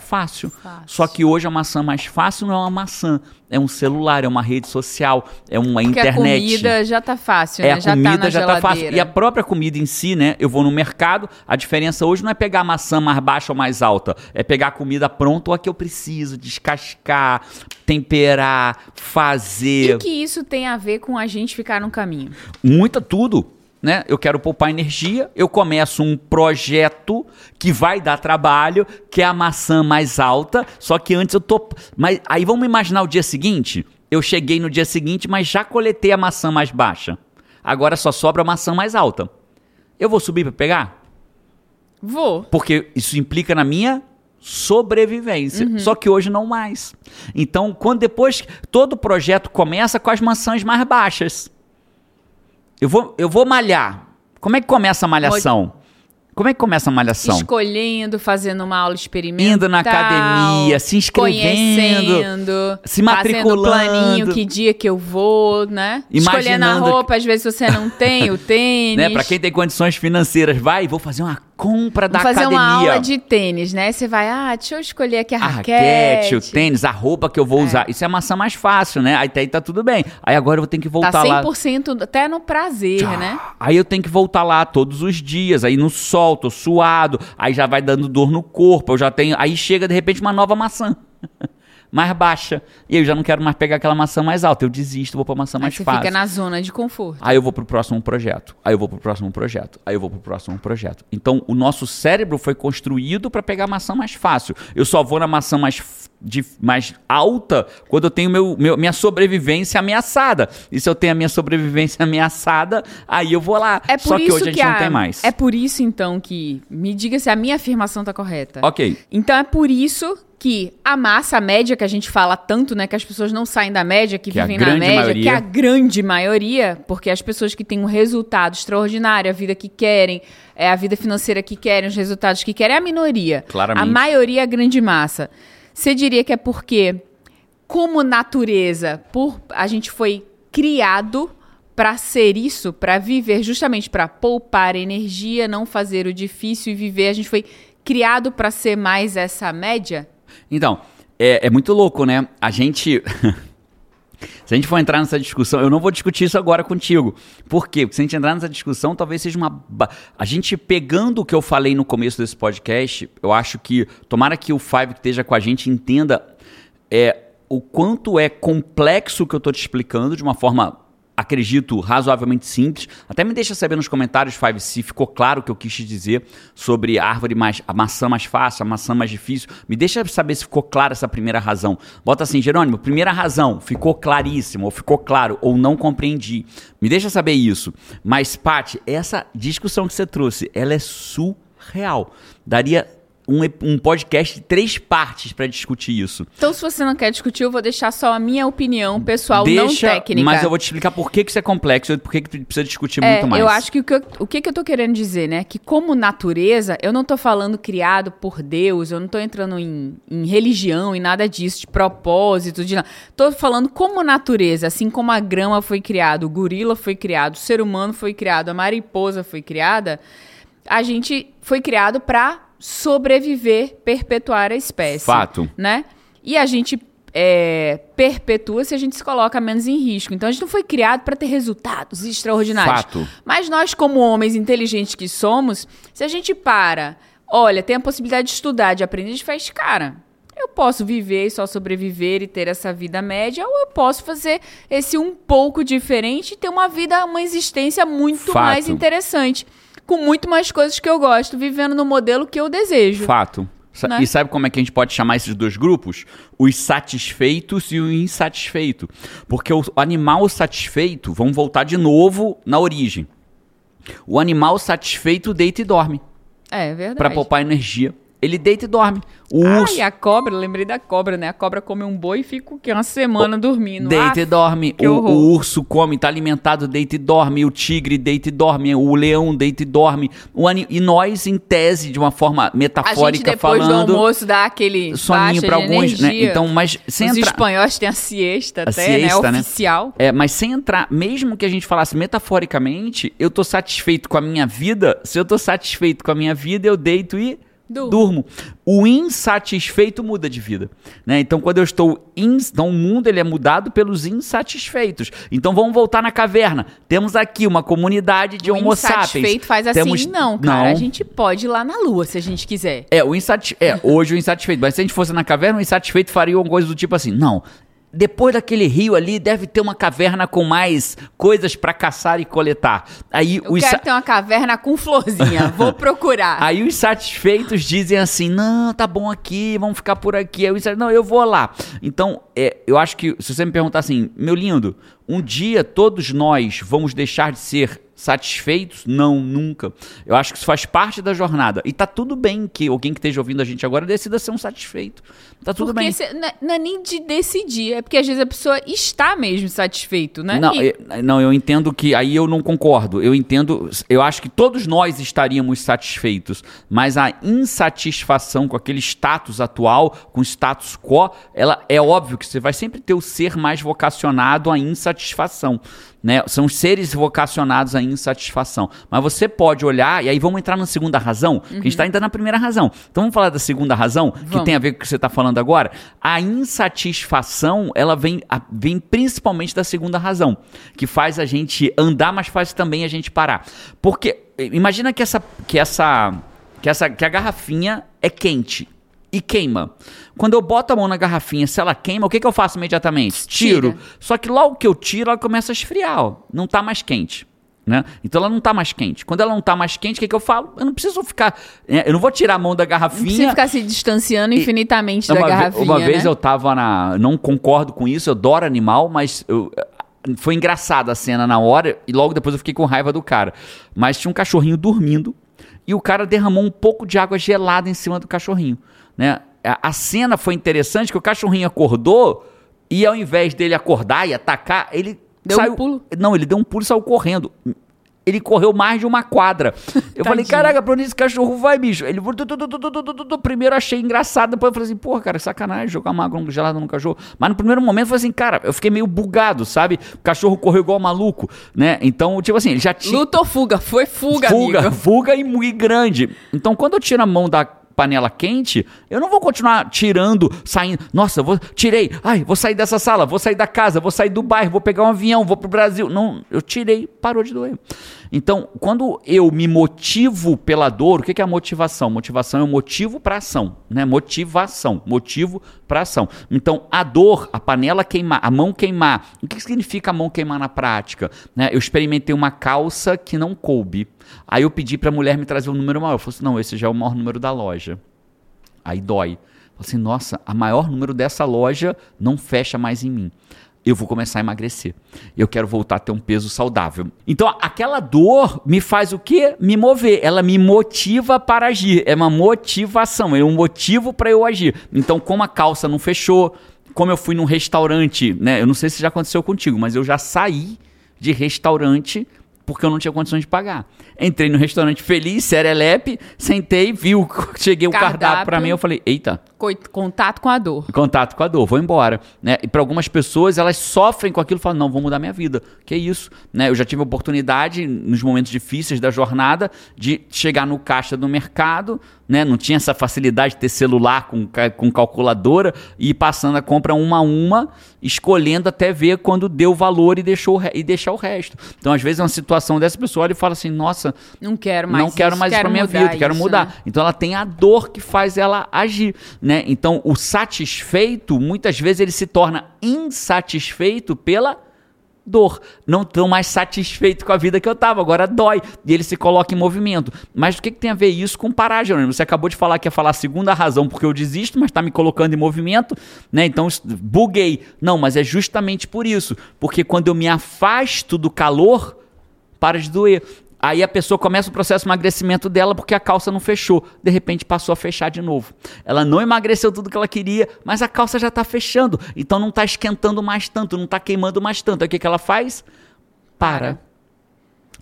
fácil. Fácil. Só que hoje a maçã mais fácil não é uma maçã, é um celular, é uma rede social, é uma Porque internet. a comida já tá fácil, É, né? a já comida tá já tá geladeira. fácil. E a própria comida em si, né? Eu vou no mercado, a diferença hoje não é pegar a maçã mais baixa ou mais alta, é pegar a comida pronta ou a que eu preciso, descascar, temperar, E fazer. o que isso tem a ver com a gente ficar no caminho? Muita tudo. Né? Eu quero poupar energia, eu começo um projeto que vai dar trabalho, que é a maçã mais alta, só que antes eu tô. Mas aí vamos imaginar o dia seguinte? Eu cheguei no dia seguinte, mas já coletei a maçã mais baixa. Agora só sobra a maçã mais alta. Eu vou subir para pegar? Vou. Porque isso implica na minha sobrevivência. Só que hoje não mais. Então, quando depois todo projeto começa com as maçãs mais baixas. Eu vou, eu vou malhar. Como é que começa a malhação? Como é que começa a malhação? Escolhendo, fazendo uma aula experimental. Indo na academia, se inscrevendo, conhecendo, se Fazendo matriculando. planinho, que dia que eu vou, né? Escolhendo a Imaginando roupa, às vezes você não tem o tênis. Né? Pra quem tem condições financeiras, vai, vou fazer uma compra da fazer academia. uma aula de tênis, né? Você vai, ah, deixa eu escolher aqui a a raquete. raquete, o tênis, a roupa que eu vou usar. Isso é a maçã mais fácil, né? Aí, tá- aí tá tudo bem. Aí agora eu vou ter que voltar Tá lá. 100% até no prazer, né? Aí eu tenho que voltar lá todos os dias, aí no sol, tô suado, aí já vai dando dor no corpo, eu já tenho. Aí chega de repente uma nova maçã. mais baixa. E eu já não quero mais pegar aquela maçã mais alta. Eu desisto, vou pra maçã Aí mais você fácil. fica na zona de conforto. Aí eu vou pro próximo projeto. Aí eu vou pro próximo projeto. Aí eu vou pro próximo projeto. Então o nosso cérebro foi construído para pegar a maçã mais fácil. Eu só vou na maçã mais, de, mais alta quando eu tenho meu, meu- minha sobrevivência ameaçada. E se eu tenho a minha sobrevivência ameaçada, aí eu vou lá. É por só que isso hoje a gente que não tem mais. É por isso, então, que. Me diga se a minha afirmação tá correta. Ok. Então é por isso que a massa, a média que a gente fala tanto, né? Que as pessoas não saem da média, que, Que vivem na média, maioria- que é a grande maioria, porque as pessoas que têm um resultado extraordinário, a vida que querem, é a vida financeira que querem, os resultados que querem, é a minoria. Claramente. A maioria é a grande massa. Você diria que é porque, como natureza, por a gente foi criado para ser isso, para viver justamente para poupar energia, não fazer o difícil e viver. A gente foi criado para ser mais essa média? Então, é, é muito louco, né? A gente. se a gente for entrar nessa discussão, eu não vou discutir isso agora contigo. Por quê? Porque se a gente entrar nessa discussão, talvez seja uma. A gente pegando o que eu falei no começo desse podcast, eu acho que. Tomara que o Five que esteja com a gente entenda é, o quanto é complexo o que eu tô te explicando de uma forma. Acredito razoavelmente simples. Até me deixa saber nos comentários, Five, se ficou claro o que eu quis dizer sobre a árvore mais. a maçã mais fácil, a maçã mais difícil. Me deixa saber se ficou clara essa primeira razão. Bota assim, Jerônimo, primeira razão, ficou claríssimo, ou ficou claro, ou não compreendi. Me deixa saber isso. Mas, Paty, essa discussão que você trouxe, ela é surreal. Daria um, um podcast de três partes para discutir isso. Então, se você não quer discutir, eu vou deixar só a minha opinião pessoal, não Deixa, técnica. mas eu vou te explicar por que, que isso é complexo e por que, que precisa discutir É, muito mais. eu acho que o que eu, o que que eu tô querendo dizer, né? Que como natureza, eu não tô falando criado por Deus, eu não tô entrando em, em religião e nada disso, de propósito, de nada. Tô falando como natureza, assim como a grama foi criada, o gorila foi criado, o ser humano foi criado, a mariposa foi criada, a gente foi criado pra sobreviver, perpetuar a espécie. Fato. Né? E a gente é, perpetua se a gente se coloca menos em risco. Então a gente não foi criado para ter resultados extraordinários. Fato. Mas nós, como homens inteligentes que somos, se a gente para, olha, tem a possibilidade de estudar, de aprender, a gente faz, cara, eu posso viver e só sobreviver e ter essa vida média, ou eu posso fazer esse um pouco diferente e ter uma vida, uma existência muito Fato. mais interessante. Com muito mais coisas que eu gosto, vivendo no modelo que eu desejo. Fato. Né? E sabe como é que a gente pode chamar esses dois grupos? Os satisfeitos e o insatisfeito. Porque o animal satisfeito, vamos voltar de novo na origem. O animal satisfeito deita e dorme. É, é verdade. Pra poupar energia. Ele deita e dorme. O Ah, urso e a cobra, lembrei da cobra, né? A cobra come um boi e fica o quê? Uma semana dormindo. deita e Ah, dorme. que O, o urso come, tá alimentado, deita e dorme. O tigre deita e dorme. O leão deita e dorme. O E nós, em tese, de uma forma a gente metafórica depois falando. do almoço dá aquele soninho de alguns, né? energia. Então, mas sem Os espanhóis têm a siesta A até, siesta, né? né? Oficial. É, mas sem entrar, mesmo que a gente falasse metaforicamente, eu tô satisfeito com a minha vida. Se eu tô satisfeito com a minha vida, eu deito e Durmo. durmo. O insatisfeito muda de vida, né? Então quando eu estou ins... então o mundo ele é mudado pelos insatisfeitos. Então vamos voltar na caverna. Temos aqui uma comunidade de o Homo sapiens. insatisfeito faz assim, Temos... não, cara, a Não. gente pode ir lá na lua se a gente quiser. É, o insati... é, hoje o insatisfeito. Mas se a gente fosse na caverna, o insatisfeito faria uma coisa do tipo assim: não. Depois daquele rio ali, deve ter uma caverna com mais coisas pra caçar e coletar. Aí Eu os, quero ter uma caverna com florzinha, vou procurar. aí os satisfeitos dizem assim: não, tá bom aqui, vamos ficar por aqui. Aí o insa- não, eu vou lá. Então, é, eu acho que se você me perguntar assim, meu lindo, um dia todos nós vamos deixar de ser satisfeitos? Não, nunca. Eu acho que isso faz parte da jornada. E tá tudo bem que alguém que esteja ouvindo a gente agora decida ser um satisfeito. Tá tudo porque bem. cê- não é- não é nem de decidir, é porque às vezes a pessoa está mesmo satisfeito, né? Não, E- eu, não, eu entendo que aí eu não concordo. Eu entendo, eu acho que todos nós estaríamos satisfeitos, mas a insatisfação com aquele status atual, com o status quo, ela é óbvio que você vai sempre ter o ser mais vocacionado à insatisfação. Né? São seres vocacionados à insatisfação. Mas você pode olhar, e aí vamos entrar na segunda razão, que a gente está ainda na primeira razão. Então vamos falar da segunda razão, que Vamos. tem a ver com o que você está falando agora. A insatisfação, ela vem, a- vem principalmente da segunda razão, que faz a gente andar, mas faz também a gente parar. Porque imagina que essa, que essa, que essa, que a garrafinha é quente e queima. Quando eu boto a mão na garrafinha, se ela queima, o que, que eu faço imediatamente? Tiro. Tira. Só que logo que eu tiro, ela começa a esfriar, ó. não tá mais quente. Né? Então ela não tá mais quente. Quando ela não tá mais quente, o que, que eu falo? Eu não preciso ficar. é, eu não vou tirar a mão da Não garrafinha. precisa ficar se distanciando infinitamente da Uma, ve- garrafinha, uma vez né? eu tava na. Não concordo com isso, eu adoro animal, mas eu- foi engraçada a cena na hora e logo depois eu fiquei com raiva do cara. Mas tinha um cachorrinho dormindo e o cara derramou um pouco de água gelada em cima do cachorrinho. Né? A, cena foi interessante que o cachorrinho acordou e ao invés dele acordar e atacar, ele. Deu um saiu, pulo? Não, ele deu um pulo e saiu correndo. Ele correu mais de uma quadra. Eu falei, caraca, pra onde esse cachorro vai, bicho? Ele primeiro achei engraçado, depois eu falei assim, porra, cara, sacanagem jogar uma água gelada no cachorro. Mas no primeiro momento eu falei assim, cara, eu fiquei meio bugado, sabe? O cachorro correu igual maluco, né? Então, tipo assim, ele já tinha. Luta ou fuga? Foi fuga, fuga, amigo. fuga e muito grande. Então, quando eu tiro a mão da panela quente, eu não vou continuar tirando, saindo. Nossa, vou tirei. Ai, vou sair dessa sala, vou sair da casa, vou sair do bairro, vou pegar um avião, vou pro Brasil. Não, eu tirei, parou de doer. Então, quando eu me motivo pela dor, o que é a motivação? Motivação é o motivo para ação, né? Motivação, motivo para ação. Então, a dor, a panela queimar, a mão queimar. O que significa a mão queimar na prática? Né? Eu experimentei uma calça que não coube. Aí eu pedi para a mulher me trazer um número maior. Eu falei assim, não, esse já é o maior número da loja. Aí dói. Eu falei assim, nossa, a maior número dessa loja não fecha mais em mim. eu vou começar a emagrecer. Eu quero voltar a ter um peso saudável. Então, aquela dor me faz o quê? Me mover. Ela me motiva para agir. É uma motivação, é um motivo para eu agir. Então, como a calça não fechou, como eu fui num restaurante, né? Eu não sei se já aconteceu contigo, mas eu já saí de restaurante porque eu não tinha condições de pagar. Entrei no restaurante feliz, serelepe, sentei, viu, cheguei o cardápio, cardápio para mim, eu falei, eita. Contato com a dor. Contato com a dor, vou embora. Né? E para algumas pessoas, elas sofrem com aquilo e falam, não, vou mudar minha vida. Que isso? Né? Eu já tive a oportunidade, nos momentos difíceis da jornada, de chegar no caixa do mercado, né? Não tinha essa facilidade de ter celular com, com calculadora e ir passando a compra uma a uma, escolhendo até ver quando deu valor e, deixou, e deixar o resto. Então, às vezes, é uma situação dessa pessoa olha e fala assim: nossa, não quero mais não isso, quero mais isso para minha vida, isso, quero mudar. Né? Então, ela tem a dor que faz ela agir. Né? Então, o satisfeito, muitas vezes, ele se torna insatisfeito pela dor. Não estou mais satisfeito com a vida que eu estava, agora dói. E ele se coloca em movimento. Mas o que, que tem a ver isso com parar, Jerônimo? Você acabou de falar que ia falar a segunda razão porque eu desisto, mas está me colocando em movimento, né? Então, buguei. Não, mas é justamente por isso. Porque quando eu me afasto do calor, para de doer. Aí a pessoa começa o processo de emagrecimento dela porque a calça não fechou. De repente passou a fechar de novo. Ela não emagreceu tudo que ela queria, mas a calça já está fechando. Então não está esquentando mais tanto, não está queimando mais tanto. Aí o que, que ela faz? Para.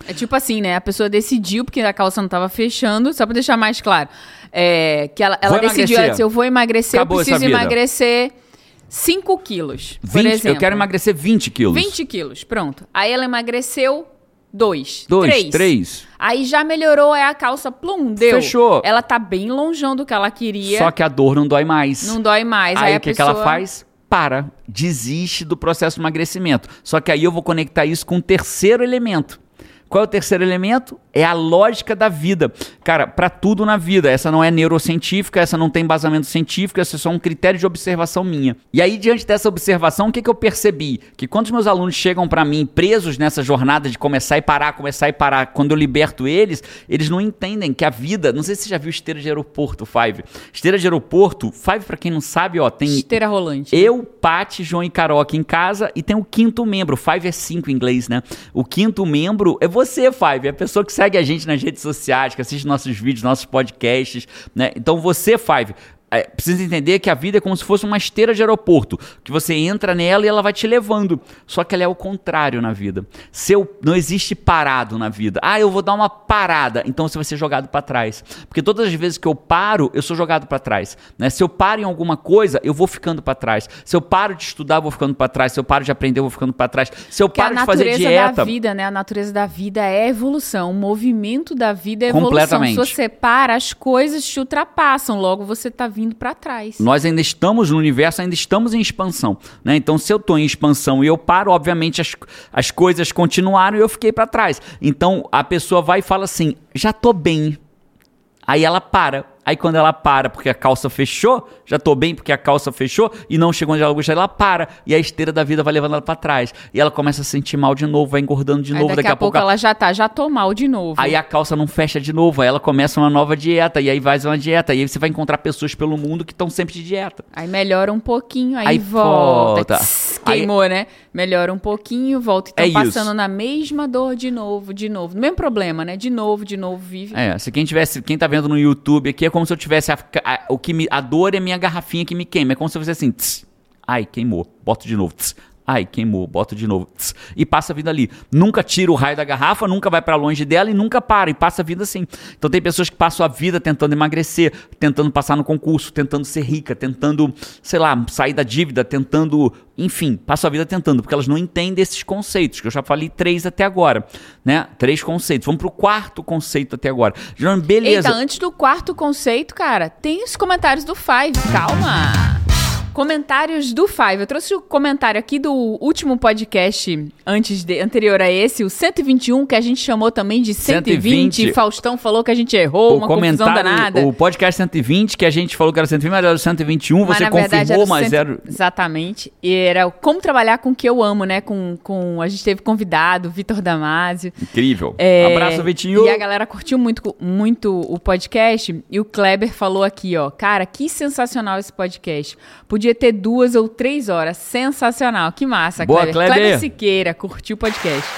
É tipo assim, né? A pessoa decidiu, porque a calça não estava fechando, só para deixar mais claro. É, que ela, ela decidiu antes, eu vou emagrecer, Acabou eu preciso emagrecer 5 quilos. 20, por exemplo. Eu quero emagrecer 20 quilos. 20 quilos, pronto. Aí ela emagreceu Dois. Dois, três. três. Aí já melhorou, é a calça plum, deu. Fechou. Ela tá bem longeão do que ela queria. Só que a dor não dói mais. Não dói mais. Aí, aí o que, pessoa... que ela faz? Para, desiste do processo de emagrecimento. Só que aí eu vou conectar isso com um terceiro elemento. Qual é o terceiro elemento? É a lógica da vida. Cara, para tudo na vida. Essa não é neurocientífica, essa não tem embasamento científico, essa é só um critério de observação minha. E aí, diante dessa observação, o que, que eu percebi? Que quando os meus alunos chegam para mim presos nessa jornada de começar e parar, começar e parar, quando eu liberto eles, eles não entendem que a vida. Não sei se você já viu esteira de aeroporto, Five. Esteira de aeroporto, Five, para quem não sabe, ó, tem. Esteira rolante. Eu, Pati, João e Carol aqui em casa e tem o quinto membro. Five é cinco em inglês, né? O quinto membro é você, Five. É a pessoa que segue a gente nas redes sociais, que assiste nossos vídeos, nossos podcasts, né? Então você, Five, é, precisa entender que a vida é como se fosse uma esteira de aeroporto, que você entra nela e ela vai te levando. Só que ela é o contrário na vida. Seu, não existe parado na vida. Ah, eu vou dar uma parada, então você vai ser jogado para trás. Porque todas as vezes que eu paro, eu sou jogado para trás. Né? Se eu paro em alguma coisa, eu vou ficando para trás. Se eu paro de estudar, eu vou ficando para trás. Se eu paro de aprender, eu vou ficando para trás. Se eu Porque paro de fazer dieta, da vida, né? A natureza da vida é evolução. O movimento da vida é evolução. Completamente. Se você para, as coisas te ultrapassam. Logo você tá vindo para trás. Nós ainda estamos no universo, ainda estamos em expansão. Né? Então, se eu estou em expansão e eu paro, obviamente as, as coisas continuaram e eu fiquei para trás. Então, a pessoa vai e fala assim: já estou bem. Aí ela para. Aí quando ela para porque a calça fechou, já tô bem porque a calça fechou e não chegou onde ela gostaria, ela para. E a esteira da vida vai levando ela para trás. E ela começa a sentir mal de novo, vai engordando de aí novo. Daqui, daqui a, a pouco, pouco ela já tá, já tô mal de novo. Aí a calça não fecha de novo, aí ela começa uma nova dieta, e aí vai uma dieta. E aí você vai encontrar pessoas pelo mundo que estão sempre de dieta. Aí melhora um pouquinho, aí, aí volta. volta. Tss, queimou, aí... né? Melhora um pouquinho, volta. E estão é passando isso. na mesma dor de novo, de novo. No mesmo problema, né? De novo, de novo, vive. É, se quem tivesse, quem tá vendo no YouTube aqui é como se eu tivesse a a, o que me, a dor é minha garrafinha que me queima. É como se fosse assim, tss, ai, queimou, boto de novo, tss, ai, queimou, boto de novo, tss, e passa a vida ali. Nunca tira o raio da garrafa, nunca vai para longe dela e nunca para, e passa a vida assim. Então tem pessoas que passam a vida tentando emagrecer, tentando passar no concurso, tentando ser rica, tentando, sei lá, sair da dívida, tentando enfim, passam a vida tentando, porque elas não entendem esses conceitos, que eu já falei três até agora, né? Três conceitos. Vamos pro quarto conceito até agora. João, beleza. Eita, antes do quarto conceito, cara, tem os comentários do Five. Calma. Comentários do Five. Eu trouxe o comentário aqui do último podcast antes de, anterior a esse, o 121, que a gente chamou também de 120. 120. Faustão falou que a gente errou, o uma confusão danada. O podcast 120, que a gente falou que era 120, mas era o 121, mas você confirmou, mas cento... era... Exatamente. E era como trabalhar com o que eu amo, né? Com, com... A gente teve convidado, Vitor Damasio. Incrível. É... Abraço, Vitinho. E a galera curtiu muito, muito o podcast. E o Kleber falou aqui, ó. Cara, que sensacional esse podcast. Podia podia ter duas ou três horas. Sensacional. Que massa, Boa, Kleber. Kleber. Kleber Siqueira, curtiu o podcast.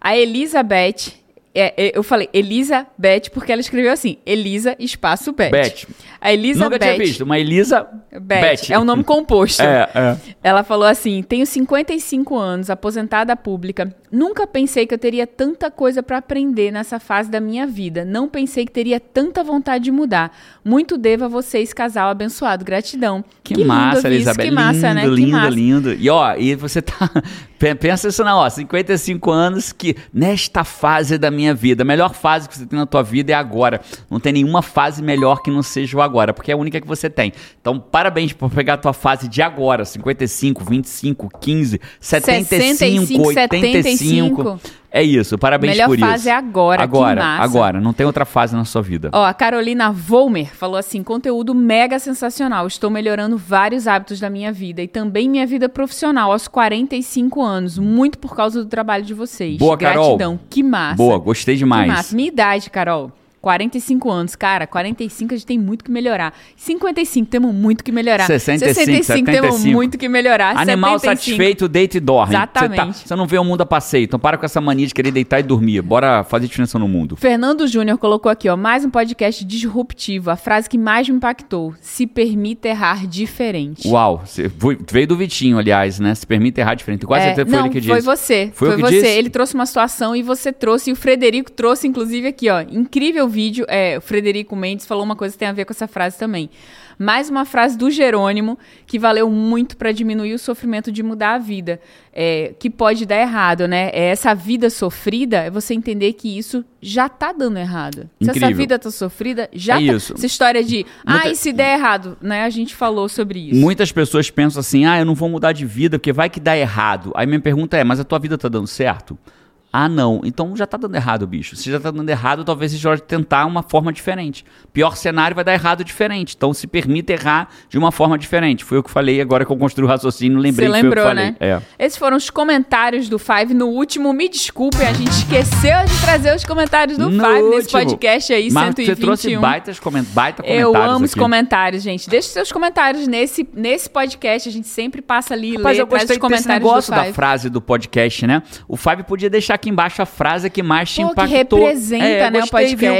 A Elizabeth. é, é, eu falei Elizabeth porque ela escreveu assim: Elisa, espaço Beth. Beth. A Elizabeth. Nunca tinha visto. Uma Elisa Beth. É um nome composto. É, é. Ela falou assim: tenho 55 anos, aposentada pública. Nunca pensei que eu teria tanta coisa para aprender nessa fase da minha vida. Não pensei que teria tanta vontade de mudar. Muito devo a vocês, casal abençoado. Gratidão. Que, lindo massa, Elizabeth. Que massa, lindo, né? que lindo, massa. lindo. E ó, e você tá. Pe- Pensa isso não, ó. 55 anos que nesta fase da minha vida, a melhor fase que você tem na tua vida é agora. Não tem nenhuma fase melhor que não seja o agora, porque é a única que você tem. Então, parabéns por pegar a tua fase de agora: 55, 25, 15, 75, 65, 85. 75. É isso, parabéns Melhor por fase isso. é agora, que Agora, massa. agora. Não tem outra fase na sua vida. Ó, a Carolina Volmer falou assim: conteúdo mega sensacional. Estou melhorando vários hábitos da minha vida e também minha vida profissional aos 45 anos, muito por causa do trabalho de vocês. Boa, Carol. Gratidão. Que massa. Boa, gostei Que demais. massa. Minha idade, Carol. 45 anos, cara, 45 a gente tem muito que melhorar. 55 temos muito que melhorar. 65, 65 temos 75. muito que melhorar. Animal 75. satisfeito, deita e dorme. Exatamente. Você, tá- não vê o mundo a passeio. Então para com essa mania de querer deitar e dormir. Bora fazer diferença no mundo. Fernando Júnior colocou aqui, ó, mais um podcast disruptivo. A frase que mais me impactou: se permita errar diferente. Uau, veio do Vitinho, aliás, né? Se permite errar diferente. Quase É, certeza foi não, ele que disse. foi você. Foi Foi, você. disse? Ele trouxe uma situação e você trouxe. E o Frederico trouxe, inclusive, aqui, ó. Incrível vídeo. É, o Frederico Mendes falou uma coisa que tem a ver com essa frase também. Mais uma frase do Jerônimo que valeu muito para diminuir o sofrimento de mudar a vida. É, que pode dar errado, né? É essa vida sofrida, é você entender que isso já tá dando errado. Se essa Incrível. vida tá sofrida, já É tá. isso. Essa história de, Muita- ah, e se der errado, né? A gente falou sobre isso. Muitas pessoas pensam assim: ah, eu não vou mudar de vida porque vai que dá errado. Aí minha pergunta é: mas a tua vida tá dando certo? Ah, não. Então já tá dando errado, bicho. Se já tá dando errado, talvez seja hora de tentar uma forma diferente. Pior cenário vai dar errado diferente. Então se permita errar de uma forma diferente. Foi o que falei agora que eu construí o raciocínio, lembrei Você que foi que lembrou, falei. né? É. Esses foram os comentários do Five. No último, me desculpem, a gente esqueceu de trazer os comentários do No Five nesse último. podcast aí, Mas 121. você trouxe baitas coment... baita Eu comentários amo os aqui. comentários, gente. Deixe seus comentários nesse, nesse podcast. A gente sempre passa ali e lê, eu traz os desse comentários negócio do da Five. frase do podcast, né? O Fábio podia deixar aqui embaixo a frase que mais te Pô, que impactou. representa, É, né, o gostei, viu?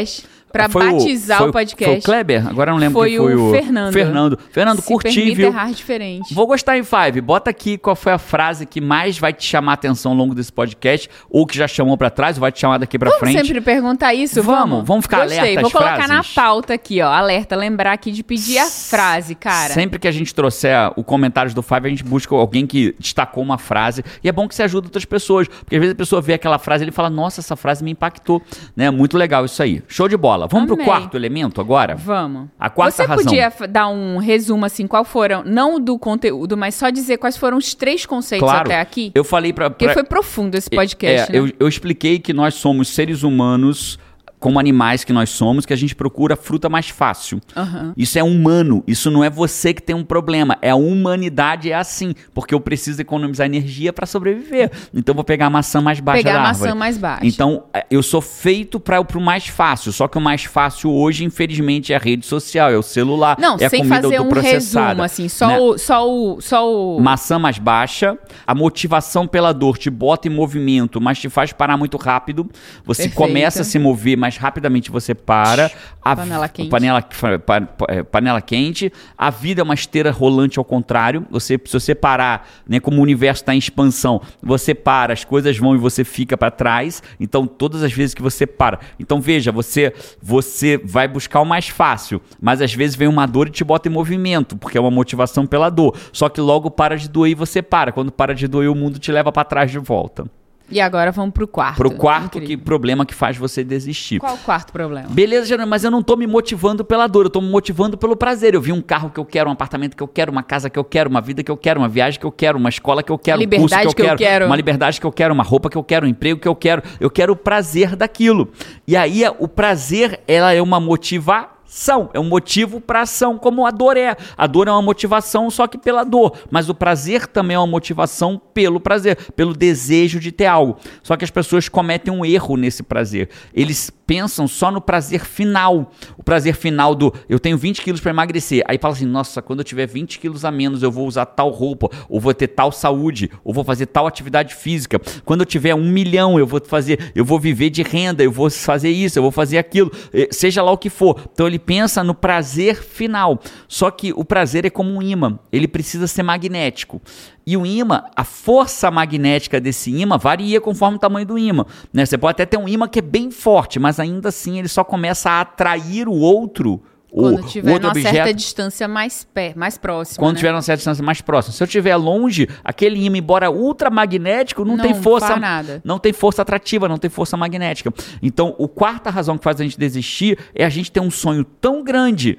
Pra Foi o- batizar foi o podcast. Foi o Kleber? Agora não lembro Foi quem foi o o... Fernando. Fernando. Fernando, Se curti, viu? errar diferente. Vou gostar em Five. Bota aqui qual foi a frase que mais vai te chamar a atenção ao longo desse podcast, ou que já chamou pra trás, ou vai te chamar daqui pra Vamos frente. sempre perguntar isso? Vamos, vamos ficar Gostei. alerta Vou colocar na pauta aqui, ó. Alerta, lembrar aqui de pedir a frase, cara. Sempre que a gente trouxer o comentários do Five, a gente busca alguém que destacou uma frase. E é bom que você ajuda outras pessoas. Porque às vezes a pessoa vê aquela frase e ele fala, nossa, essa frase me impactou. Né? Muito legal isso aí. Show de bola. Vamos pro Amei. quarto elemento agora? Vamos. A quarta Você razão. podia f- dar um resumo, assim, qual foram, não do conteúdo, mas só dizer quais foram os três conceitos Claro. até aqui? Eu falei pra... Porque pra- foi profundo esse podcast, É, né? eu, eu expliquei que nós somos seres humanos, como animais que nós somos, que a gente procura a fruta mais fácil. Aham. Isso é humano, isso não é você que tem um problema. É a humanidade é assim, porque eu preciso economizar energia para sobreviver. Então eu vou pegar a maçã mais baixa Pegar da a árvore. maçã mais baixa. Então é, eu sou feito para o mais fácil, só que o mais fácil hoje, infelizmente, é a rede social, é o celular, Não, é a sem comida fazer um resumo, assim, só, né? o, só o. Só o. Maçã mais baixa, a motivação pela dor te bota em movimento, mas te faz parar muito rápido. Você Perfeito. começa a se mover, mas rapidamente você para. A Panela quente. Panela, pa- pa- é, panela quente. A vida é uma esteira rolante ao contrário. Você, se você parar, né, como o universo está em expansão, você para, as coisas vão e você fica para trás. Então, todas as vezes que você para. Então, veja, você, você vai buscar o mais fácil, mas às vezes vem uma dor e te bota em movimento, porque é uma motivação pela dor. Só que logo para de doer e você para. Quando para de doer, o mundo te leva para trás de volta. E agora vamos pro quarto. Pro quarto que Incrível. problema que faz você desistir. Qual o quarto problema? Beleza, Gerando, mas eu não tô me motivando pela dor, eu tô me motivando pelo prazer. Eu vi um carro que eu quero, um apartamento que eu quero, uma casa que eu quero, uma vida que eu quero, uma viagem que eu quero, uma escola que eu quero, um curso Liberdade que eu, que eu quero, quero. uma liberdade que eu quero, uma roupa que eu quero, um emprego que eu quero. Eu quero o prazer daquilo. E aí o prazer, ela é uma motivação. Ação, é um motivo para ação, como a dor é. A dor é uma motivação só que pela dor, mas o prazer também é uma motivação pelo prazer, pelo desejo de ter algo. Só que as pessoas cometem um erro nesse prazer. Eles pensam só no prazer final. O prazer final do eu tenho 20 quilos para emagrecer. Aí fala assim: nossa, quando eu tiver 20 quilos a menos, eu vou usar tal roupa, ou vou ter tal saúde, ou vou fazer tal atividade física. Quando eu tiver um milhão, eu vou fazer, eu vou viver de renda, eu vou fazer isso, eu vou fazer aquilo, eh, seja lá o que for. Então ele pensa no prazer final. Só que o prazer é como um imã, ele precisa ser magnético. E o ímã, a força magnética desse ímã varia conforme o tamanho do ímã. Né? Você pode até ter um ímã que é bem forte, mas ainda assim ele só começa a atrair o outro quando o, tiver outro numa objeto, certa distância mais, pé, mais próxima. quando né? tiver uma certa distância mais próxima. Se eu estiver longe, aquele ímã, embora ultramagnético, não, Não tem força. nada. Não tem força atrativa, não tem força magnética. Então, o quarta razão que faz a gente desistir é a gente ter um sonho tão grande,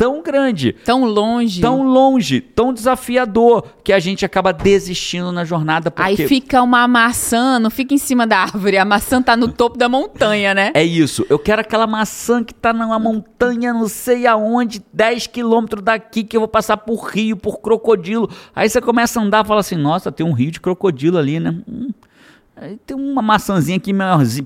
tão grande, Tão longe. tão longe, tão desafiador, que a gente acaba desistindo na jornada Aí porque fica uma maçã, não fica em cima da árvore. A maçã tá no topo da montanha, né? É isso. Eu quero aquela maçã que tá numa montanha, não sei aonde, 10 quilômetros daqui, que eu vou passar por rio, por crocodilo. Aí você começa a andar fala assim: nossa, tem um rio de crocodilo ali, né? Hum. Tem uma maçãzinha aqui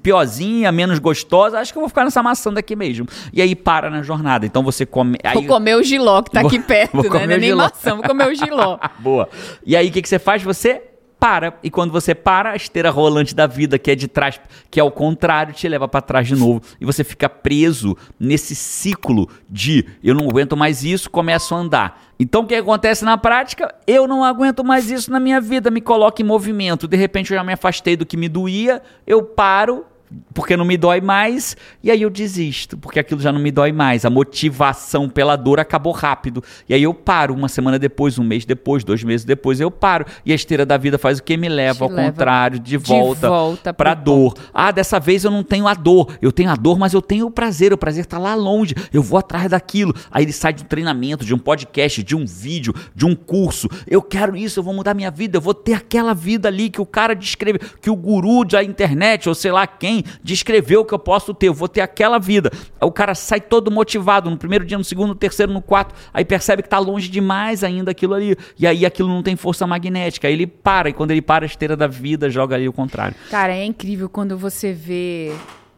piorzinha, menos gostosa. Acho que eu vou ficar nessa maçã daqui mesmo. E aí para na jornada. Então você come. Aí... Vou comer o giló que tá Vou- aqui perto, vou né? Não é nem maçã, vou comer o giló. Boa. E aí o que, que você faz? Você para. E quando você para, a esteira rolante da vida, que é de trás, que é ao contrário, te leva para trás de novo. E você fica preso nesse ciclo de eu não aguento mais isso, começo a andar. Então o que acontece na prática? Eu não aguento mais isso na minha vida, me coloco em movimento. De repente eu já me afastei do que me doía, eu paro, porque não me dói mais, e aí eu desisto, porque aquilo já não me dói mais. A motivação pela dor acabou rápido. E aí eu paro uma semana depois, um mês depois, dois meses depois, eu paro. E a esteira da vida faz o que? Me leva Te ao leva contrário, de de volta, volta pra dor. Ah, dessa vez eu não tenho a dor. Eu tenho a dor, mas eu tenho o prazer. O prazer tá lá longe. Eu vou atrás daquilo. Aí ele sai de um treinamento, de um podcast, de um vídeo, de um curso. Eu quero isso, eu vou mudar minha vida. Eu vou ter aquela vida ali que o cara descreve, que o guru da internet, ou sei lá quem, descreveu que eu posso ter. Eu vou ter aquela vida. O cara sai todo motivado no primeiro dia, no segundo, no terceiro, no quarto. Aí percebe que tá longe demais ainda aquilo ali. E aí aquilo não tem força magnética. Aí ele para. E quando ele para, a esteira da vida joga ali o contrário. Cara, é incrível quando você vê.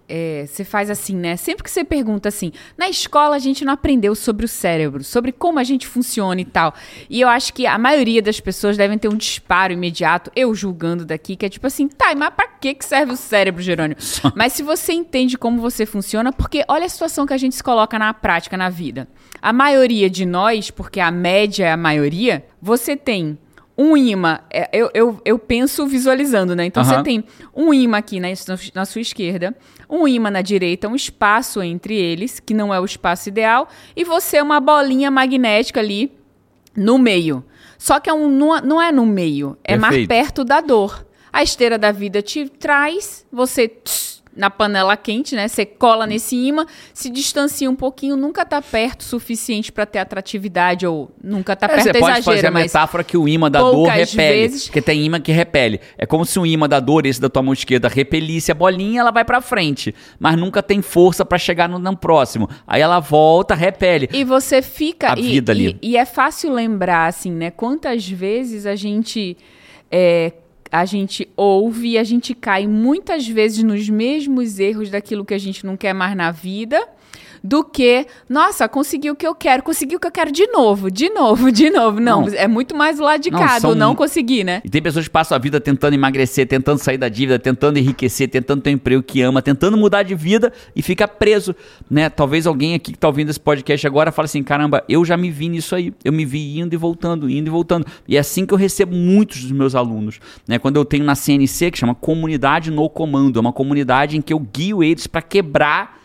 É, você faz assim, né? Sempre que você pergunta assim, na escola a gente não aprendeu sobre o cérebro, sobre como a gente funciona e tal. E eu acho que a maioria das pessoas devem ter um disparo imediato, eu julgando daqui, que é tipo assim, tá, mas pra que que serve o cérebro, Jerônimo? Mas se você entende como você funciona, porque olha a situação que a gente se coloca na prática, na vida. A maioria de nós, porque a média é a maioria, você tem um imã, é, eu, eu, eu penso visualizando, né? Então você tem um imã aqui na, na sua esquerda, um imã na direita, um espaço entre eles, que não é o espaço ideal, e você é uma bolinha magnética ali no meio. Só que é um, não, não é no meio, é mais Perfeito. perto da dor. A esteira da vida te traz, você tss, na panela quente, né? Você cola nesse imã, se distancia um pouquinho, nunca tá perto o suficiente para ter atratividade ou nunca tá É, perto você da pode fazer a metáfora que o imã da dor repele. vezes- Porque tem imã que repele. É como se o imã da dor, esse da tua mão esquerda, repelisse a bolinha, ela vai pra frente. Mas nunca tem força pra chegar no, no próximo. Aí ela volta, repele. E você fica. A e, vida ali. E, e é fácil lembrar, assim, né? Quantas vezes a gente. é, a gente ouve e a gente cai muitas vezes nos mesmos erros daquilo que a gente não quer mais na vida. Do que, nossa, consegui o que eu quero, consegui o que eu quero de novo, de novo, de novo. Não, Não. é muito mais lado de Não, cá, do não conseguir, né? E tem pessoas que passam a vida tentando emagrecer, tentando sair da dívida, tentando enriquecer, tentando ter um emprego que ama, tentando mudar de vida e fica preso, né? Talvez alguém aqui que tá ouvindo esse podcast agora fale assim, caramba, eu já me vi nisso aí. Eu me vi indo e voltando, indo e voltando. E é assim que eu recebo muitos dos meus alunos, né? Quando eu tenho na CNC, que chama Comunidade no Comando, é uma comunidade em que eu guio eles para quebrar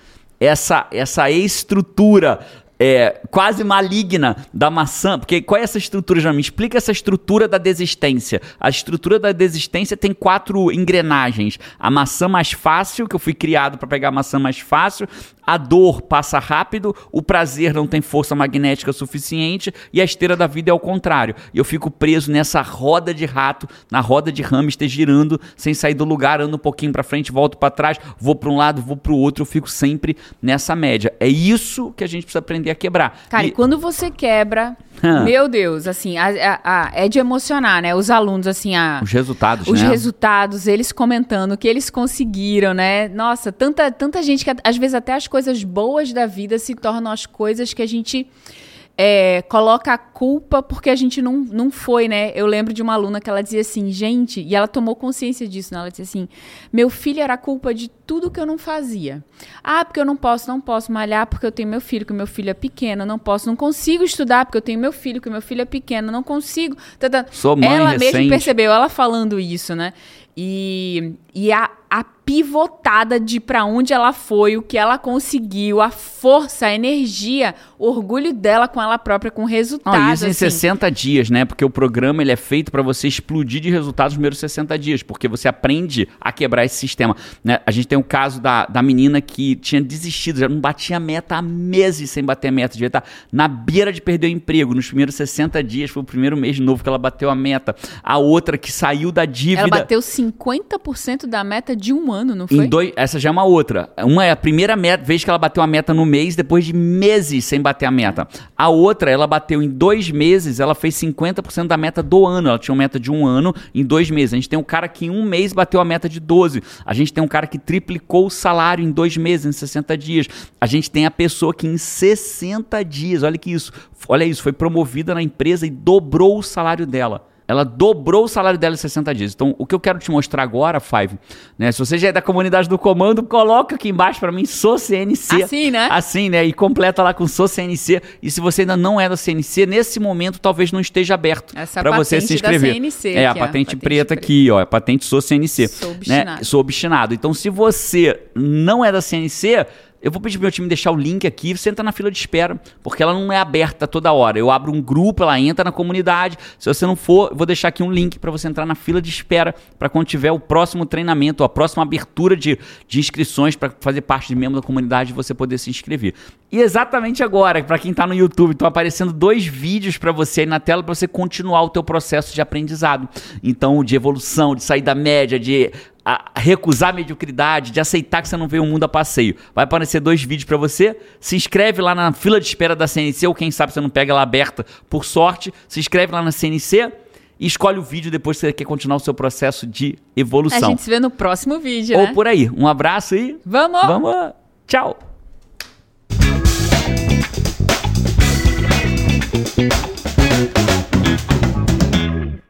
essa, essa estrutura é, quase maligna da maçã. Porque qual é essa estrutura, já me explica essa estrutura da desistência. A estrutura da desistência tem quatro engrenagens. A maçã mais fácil, que eu fui criado para pegar a maçã mais fácil, a dor passa rápido, o prazer não tem força magnética suficiente e a esteira da vida é ao contrário. E eu fico preso nessa roda de rato, na roda de hamster girando, sem sair do lugar, ando um pouquinho para frente, volto para trás, vou para um lado, vou para o outro, eu fico sempre nessa média. É isso que a gente precisa aprender a quebrar. Cara, e, e quando você quebra, meu Deus, assim, a, a, a, é de emocionar, né? Os alunos, assim, os resultados, os né? resultados, eles comentando que eles conseguiram, né? Nossa, tanta, tanta gente que às vezes até as coisas boas da vida se tornam as coisas que a gente é, coloca a culpa porque a gente não, não foi, né? Eu lembro de uma aluna que ela dizia assim, gente, e ela tomou consciência disso, né? Ela dizia assim: meu filho era culpa de tudo que eu não fazia. Ah, porque eu não posso, não posso malhar porque eu tenho meu filho, que meu filho é pequeno, não posso, não consigo estudar porque eu tenho meu filho, que meu filho é pequeno, não consigo. Sou mãe ela recente. mesma percebeu, ela falando isso, né? E, e a, a pivotada de para onde ela foi, o que ela conseguiu, a força, a energia, o orgulho dela com ela própria, com o resultado. Não, isso assim. em 60 dias, né? Porque o programa ele é feito para você explodir de resultados nos primeiros 60 dias, porque você aprende a quebrar esse sistema. Né? A gente tem o caso da, da menina que tinha desistido, já não batia meta há meses sem bater a meta, devia estar na beira de perder o emprego. Nos primeiros 60 dias, foi o primeiro mês novo que ela bateu a meta. A outra que saiu da dívida. Ela bateu 50% da meta de um ano, não foi? Dois, essa já é uma outra. Uma é a primeira meta, vez que ela bateu a meta no mês, depois de meses sem bater a meta. A outra, ela bateu em dois meses, ela fez 50% da meta do ano. Ela tinha uma meta de um ano em dois meses. A gente tem um cara que em um mês bateu a meta de 12. A gente tem um cara que triplicou o salário em dois meses, em 60 dias. A gente tem a pessoa que em 60 dias, olha que isso, olha isso, foi promovida na empresa e dobrou o salário dela. Ela dobrou o salário dela em 60 dias. Então, o que eu quero te mostrar agora, Five, né? Se você já é da comunidade do comando, coloca aqui embaixo para mim, sou CNC. Assim, né? Assim, né? E completa lá com sou CNC. E se você ainda não é da CNC, nesse momento talvez não esteja aberto para você se inscrever. Da CNC, é, a patente, patente preta, preta, aqui, ó. A patente sou CNC. Sou obstinado. Né? Sou obstinado. Então, se você não é da CNC, eu vou pedir pro meu time deixar o link aqui, você entra na fila de espera, porque ela não é aberta toda hora. Eu abro um grupo, ela entra na comunidade. Se você não for, eu vou deixar aqui um link para você entrar na fila de espera para quando tiver o próximo treinamento, a próxima abertura de, de inscrições para fazer parte de membro da comunidade você poder se inscrever. E exatamente agora, para quem está no YouTube, estão aparecendo dois vídeos para você aí na tela para você continuar o teu processo de aprendizado. Então, de evolução, de sair da média, de a recusar a mediocridade, de aceitar que você não veio o mundo a passeio. Vai aparecer dois vídeos para você. Se inscreve lá na fila de espera da CNC, ou quem sabe você não pega ela aberta por sorte. Se inscreve lá na CNC e escolhe o vídeo depois que você quer continuar o seu processo de evolução. A gente se vê no próximo vídeo, Ou né? por aí. Um abraço e... Vamos! Vamos! Tchau!